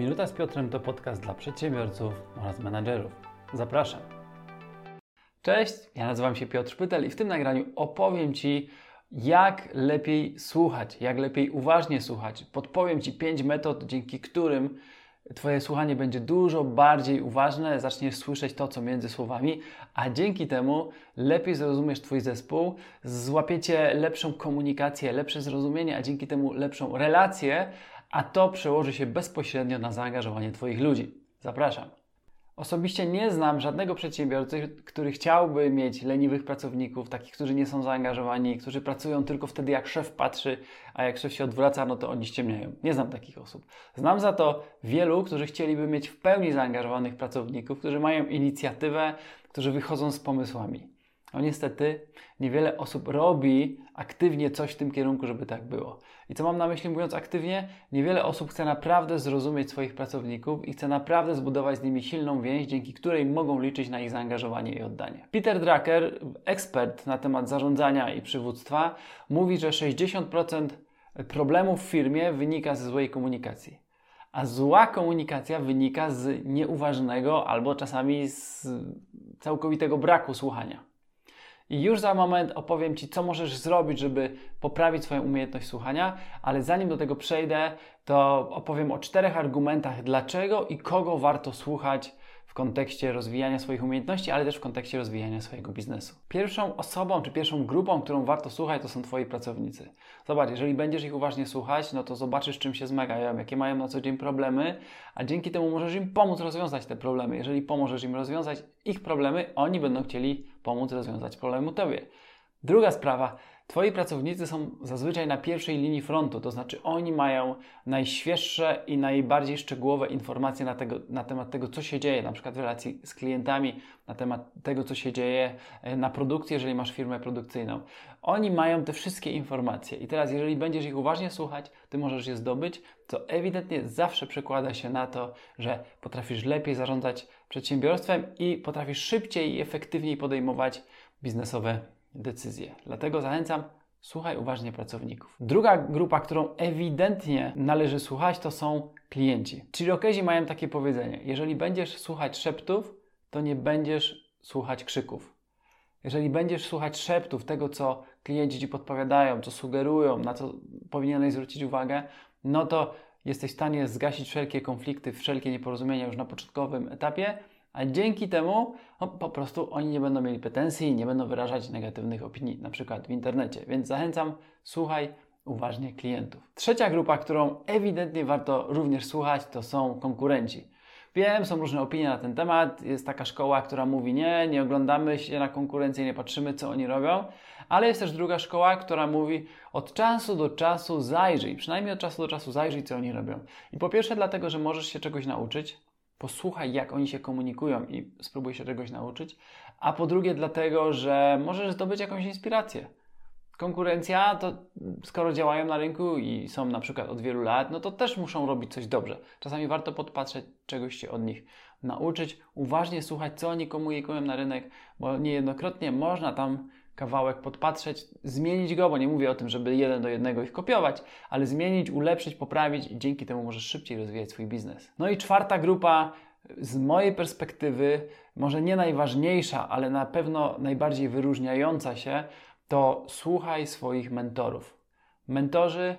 Minuta z Piotrem to podcast dla przedsiębiorców oraz menadżerów. Zapraszam. Cześć, ja nazywam się Piotr Pytel i w tym nagraniu opowiem Ci, jak lepiej słuchać, jak lepiej uważnie słuchać. Podpowiem Ci 5 metod, dzięki którym Twoje słuchanie będzie dużo bardziej uważne, zaczniesz słyszeć to, co między słowami, a dzięki temu lepiej zrozumiesz Twój zespół, złapiecie lepszą komunikację, lepsze zrozumienie, a dzięki temu lepszą relację, a to przełoży się bezpośrednio na zaangażowanie Twoich ludzi. Zapraszam. Osobiście nie znam żadnego przedsiębiorcy, który chciałby mieć leniwych pracowników, takich, którzy nie są zaangażowani, którzy pracują tylko wtedy, jak szef patrzy, a jak szef się odwraca, no to oni ściemniają. Nie znam takich osób. Znam za to wielu, którzy chcieliby mieć w pełni zaangażowanych pracowników, którzy mają inicjatywę, którzy wychodzą z pomysłami. No niestety niewiele osób robi aktywnie coś w tym kierunku, żeby tak było. I co mam na myśli mówiąc aktywnie? Niewiele osób chce naprawdę zrozumieć swoich pracowników i chce naprawdę zbudować z nimi silną więź, dzięki której mogą liczyć na ich zaangażowanie i oddanie. Peter Drucker, ekspert na temat zarządzania i przywództwa, mówi, że 60% problemów w firmie wynika ze złej komunikacji. A zła komunikacja wynika z nieuważnego albo czasami z całkowitego braku słuchania. I już za moment opowiem Ci, co możesz zrobić, żeby poprawić swoją umiejętność słuchania, ale zanim do tego przejdę, to opowiem o czterech argumentach, dlaczego i kogo warto słuchać w kontekście rozwijania swoich umiejętności, ale też w kontekście rozwijania swojego biznesu. Pierwszą osobą czy pierwszą grupą, którą warto słuchać, to są Twoi pracownicy. Zobacz, jeżeli będziesz ich uważnie słuchać, no to zobaczysz, czym się zmagają, jakie mają na co dzień problemy, a dzięki temu możesz im pomóc rozwiązać te problemy. Jeżeli pomożesz im rozwiązać ich problemy, oni będą chcieli pomóc rozwiązać problemu Tobie. Druga sprawa, Twoi pracownicy są zazwyczaj na pierwszej linii frontu, to znaczy oni mają najświeższe i najbardziej szczegółowe informacje na, tego, na temat tego, co się dzieje, na przykład w relacji z klientami, na temat tego, co się dzieje e, na produkcji, jeżeli masz firmę produkcyjną. Oni mają te wszystkie informacje i teraz, jeżeli będziesz ich uważnie słuchać, ty możesz je zdobyć, co ewidentnie zawsze przekłada się na to, że potrafisz lepiej zarządzać przedsiębiorstwem i potrafisz szybciej i efektywniej podejmować biznesowe decyzje. Dlatego zachęcam, słuchaj uważnie pracowników. Druga grupa, którą ewidentnie należy słuchać, to są klienci. Chirokezi mają takie powiedzenie: jeżeli będziesz słuchać szeptów, to nie będziesz słuchać krzyków. Jeżeli będziesz słuchać szeptów, tego co klienci ci podpowiadają, co sugerują, na co powinieneś zwrócić uwagę, no to jesteś w stanie zgasić wszelkie konflikty, wszelkie nieporozumienia już na początkowym etapie a dzięki temu no, po prostu oni nie będą mieli pretensji i nie będą wyrażać negatywnych opinii, na przykład w internecie. Więc zachęcam, słuchaj uważnie klientów. Trzecia grupa, którą ewidentnie warto również słuchać, to są konkurenci. Wiem, są różne opinie na ten temat. Jest taka szkoła, która mówi nie, nie oglądamy się na konkurencję, nie patrzymy, co oni robią. Ale jest też druga szkoła, która mówi od czasu do czasu zajrzyj, przynajmniej od czasu do czasu zajrzyj, co oni robią. I po pierwsze, dlatego, że możesz się czegoś nauczyć, posłuchaj, jak oni się komunikują i spróbuj się czegoś nauczyć. A po drugie, dlatego, że możesz zdobyć jakąś inspirację. Konkurencja, to skoro działają na rynku i są na przykład od wielu lat, no to też muszą robić coś dobrze. Czasami warto podpatrzeć, czegoś się od nich nauczyć, uważnie słuchać, co oni komunikują na rynek, bo niejednokrotnie można tam kawałek podpatrzeć, zmienić go, bo nie mówię o tym, żeby jeden do jednego ich kopiować, ale zmienić, ulepszyć, poprawić i dzięki temu możesz szybciej rozwijać swój biznes. No i czwarta grupa, z mojej perspektywy, może nie najważniejsza, ale na pewno najbardziej wyróżniająca się, to słuchaj swoich mentorów. Mentorzy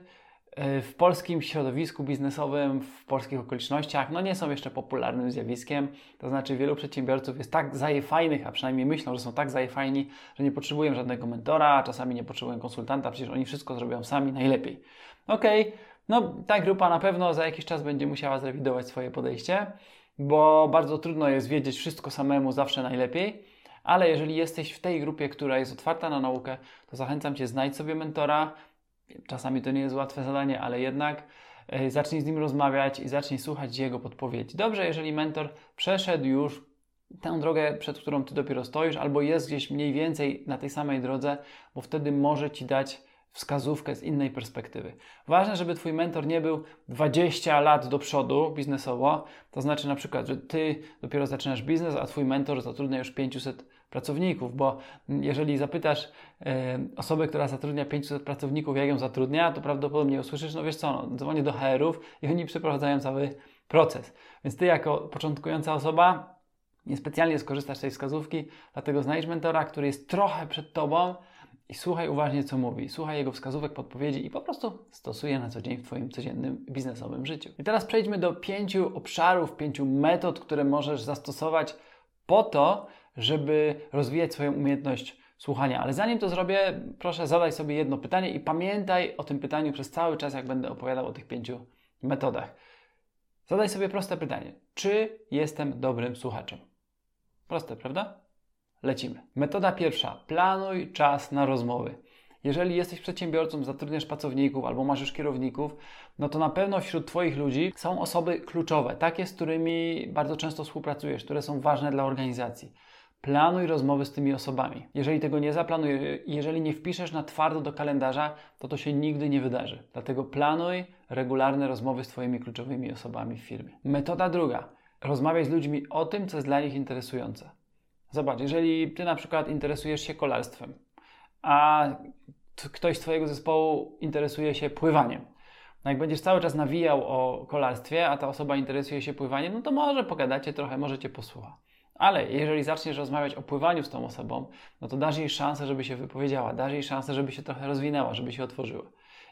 w polskim środowisku biznesowym, w polskich okolicznościach, no nie są jeszcze popularnym zjawiskiem. To znaczy, wielu przedsiębiorców jest tak zajefajnych, a przynajmniej myślą, że są tak zajefajni, że nie potrzebują żadnego mentora, czasami nie potrzebują konsultanta, przecież oni wszystko zrobią sami najlepiej. Okej, okay, no ta grupa na pewno za jakiś czas będzie musiała zrewidować swoje podejście, bo bardzo trudno jest wiedzieć wszystko samemu zawsze najlepiej. Ale jeżeli jesteś w tej grupie, która jest otwarta na naukę, to zachęcam Cię, znajdź sobie mentora, Czasami to nie jest łatwe zadanie, ale jednak e, zacznij z nim rozmawiać i zacznij słuchać jego podpowiedzi. Dobrze, jeżeli mentor przeszedł już tę drogę, przed którą ty dopiero stoisz, albo jest gdzieś mniej więcej na tej samej drodze, bo wtedy może ci dać wskazówkę z innej perspektywy. Ważne, żeby Twój mentor nie był 20 lat do przodu biznesowo, to znaczy na przykład, że Ty dopiero zaczynasz biznes, a Twój mentor zatrudnia już 500 pracowników, bo jeżeli zapytasz osobę, która zatrudnia 500 pracowników, jak ją zatrudnia, to prawdopodobnie usłyszysz, no wiesz co, no, dzwonię do HR-ów i oni przeprowadzają cały proces. Więc ty jako początkująca osoba niespecjalnie skorzystasz z tej wskazówki, dlatego znajdź mentora, który jest trochę przed tobą i słuchaj uważnie, co mówi. Słuchaj jego wskazówek, podpowiedzi i po prostu stosuj je na co dzień w Twoim codziennym biznesowym życiu. I teraz przejdźmy do pięciu obszarów, pięciu metod, które możesz zastosować po to, żeby rozwijać swoją umiejętność słuchania. Ale zanim to zrobię, proszę zadaj sobie jedno pytanie i pamiętaj o tym pytaniu przez cały czas, jak będę opowiadał o tych pięciu metodach. Zadaj sobie proste pytanie: czy jestem dobrym słuchaczem? Proste, prawda? Lecimy. Metoda pierwsza. Planuj czas na rozmowy. Jeżeli jesteś przedsiębiorcą, zatrudniasz pracowników albo masz już kierowników, no to na pewno wśród Twoich ludzi są osoby kluczowe, takie, z którymi bardzo często współpracujesz, które są ważne dla organizacji. Planuj rozmowy z tymi osobami. Jeżeli tego nie zaplanujesz, jeżeli nie wpiszesz na twardo do kalendarza, to to się nigdy nie wydarzy. Dlatego planuj regularne rozmowy z Twoimi kluczowymi osobami w firmie. Metoda druga. Rozmawiaj z ludźmi o tym, co jest dla nich interesujące. Zobacz, jeżeli Ty na przykład interesujesz się kolarstwem, a ktoś z Twojego zespołu interesuje się pływaniem, no jak będziesz cały czas nawijał o kolarstwie, a ta osoba interesuje się pływaniem, no to może pogadacie trochę, może Cię posłucha. Ale jeżeli zaczniesz rozmawiać o pływaniu z tą osobą, no to dasz jej szansę, żeby się wypowiedziała, dasz jej szansę, żeby się trochę rozwinęła, żeby się otworzyła.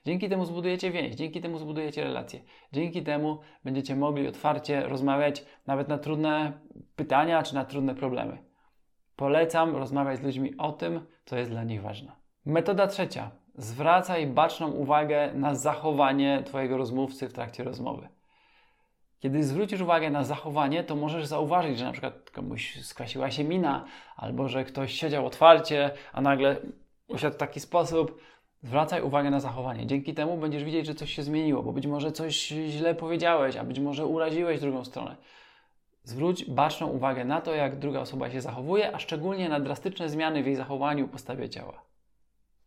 Dzięki temu zbudujecie więź, dzięki temu zbudujecie relacje. Dzięki temu będziecie mogli otwarcie rozmawiać nawet na trudne pytania czy na trudne problemy. Polecam rozmawiać z ludźmi o tym, co jest dla nich ważne. Metoda trzecia. Zwracaj baczną uwagę na zachowanie Twojego rozmówcy w trakcie rozmowy. Kiedy zwrócisz uwagę na zachowanie, to możesz zauważyć, że na przykład komuś skwasiła się mina, albo że ktoś siedział otwarcie, a nagle usiadł w taki sposób. Zwracaj uwagę na zachowanie. Dzięki temu będziesz widzieć, że coś się zmieniło, bo być może coś źle powiedziałeś, a być może uraziłeś drugą stronę. Zwróć baczną uwagę na to, jak druga osoba się zachowuje, a szczególnie na drastyczne zmiany w jej zachowaniu, postawie ciała.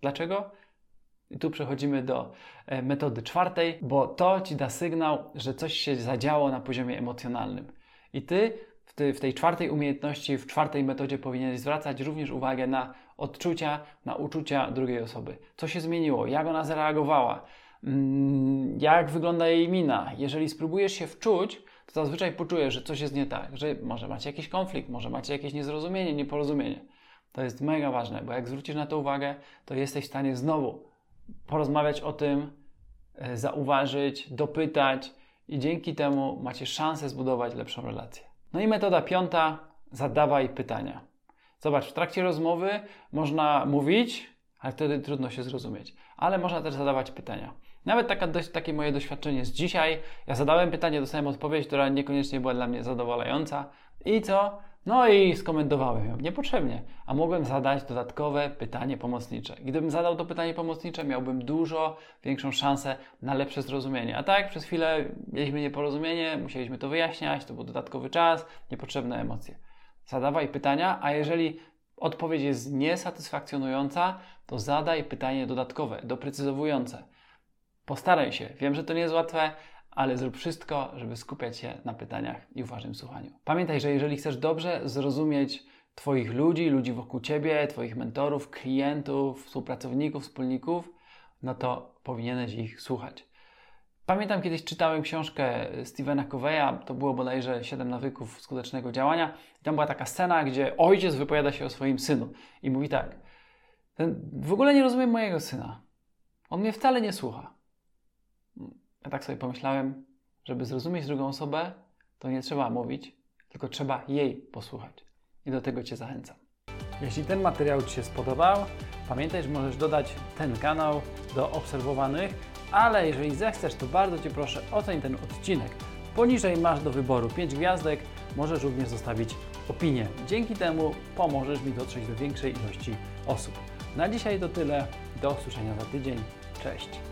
Dlaczego? I tu przechodzimy do e, metody czwartej, bo to ci da sygnał, że coś się zadziało na poziomie emocjonalnym. I ty w, tej czwartej umiejętności, w czwartej metodzie powinieneś zwracać również uwagę na odczucia, na uczucia drugiej osoby. Co się zmieniło, jak ona zareagowała, mm, jak wygląda jej mina. Jeżeli spróbujesz się wczuć, to zazwyczaj poczujesz, że coś jest nie tak, że może macie jakiś konflikt, może macie jakieś niezrozumienie, nieporozumienie. To jest mega ważne, bo jak zwrócisz na to uwagę, to jesteś w stanie znowu porozmawiać o tym, e, zauważyć, dopytać i dzięki temu macie szansę zbudować lepszą relację. No i metoda piąta, zadawaj pytania. Zobacz, w trakcie rozmowy można mówić, ale wtedy trudno się zrozumieć, ale można też zadawać pytania. Nawet taka takie moje doświadczenie z dzisiaj. Ja zadałem pytanie, dostałem odpowiedź, która niekoniecznie była dla mnie zadowalająca. I co? No i skomentowałem ją niepotrzebnie, a mogłem zadać dodatkowe pytanie pomocnicze. Gdybym zadał to pytanie pomocnicze, miałbym dużo większą szansę na lepsze zrozumienie. A tak, przez chwilę mieliśmy nieporozumienie, musieliśmy to wyjaśniać, to był dodatkowy czas, niepotrzebne emocje. Zadawaj pytania, a jeżeli odpowiedź jest niesatysfakcjonująca, to zadaj pytanie dodatkowe, doprecyzowujące. Postaraj się. Wiem, że to nie jest łatwe, ale zrób wszystko, żeby skupiać się na pytaniach i uważnym słuchaniu. Pamiętaj, że jeżeli chcesz dobrze zrozumieć Twoich ludzi, ludzi wokół Ciebie, Twoich mentorów, klientów, współpracowników, wspólników, no to powinieneś ich słuchać. Pamiętam kiedyś czytałem książkę Stevena Coveya, to było bodajże 7 nawyków skutecznego działania. I tam była taka scena, gdzie ojciec wypowiada się o swoim synu i mówi tak: Ten, W ogóle nie rozumiem mojego syna. On mnie wcale nie słucha. Ja tak sobie pomyślałem, żeby zrozumieć drugą osobę, to nie trzeba mówić, tylko trzeba jej posłuchać. I do tego Cię zachęcam. Jeśli ten materiał Ci się spodobał, pamiętaj, że możesz dodać ten kanał do obserwowanych, ale jeżeli zechcesz, to bardzo Cię proszę oceń ten odcinek. Poniżej masz do wyboru 5 gwiazdek, możesz również zostawić opinię. Dzięki temu pomożesz mi dotrzeć do większej ilości osób. Na dzisiaj to tyle. Do usłyszenia za tydzień. Cześć.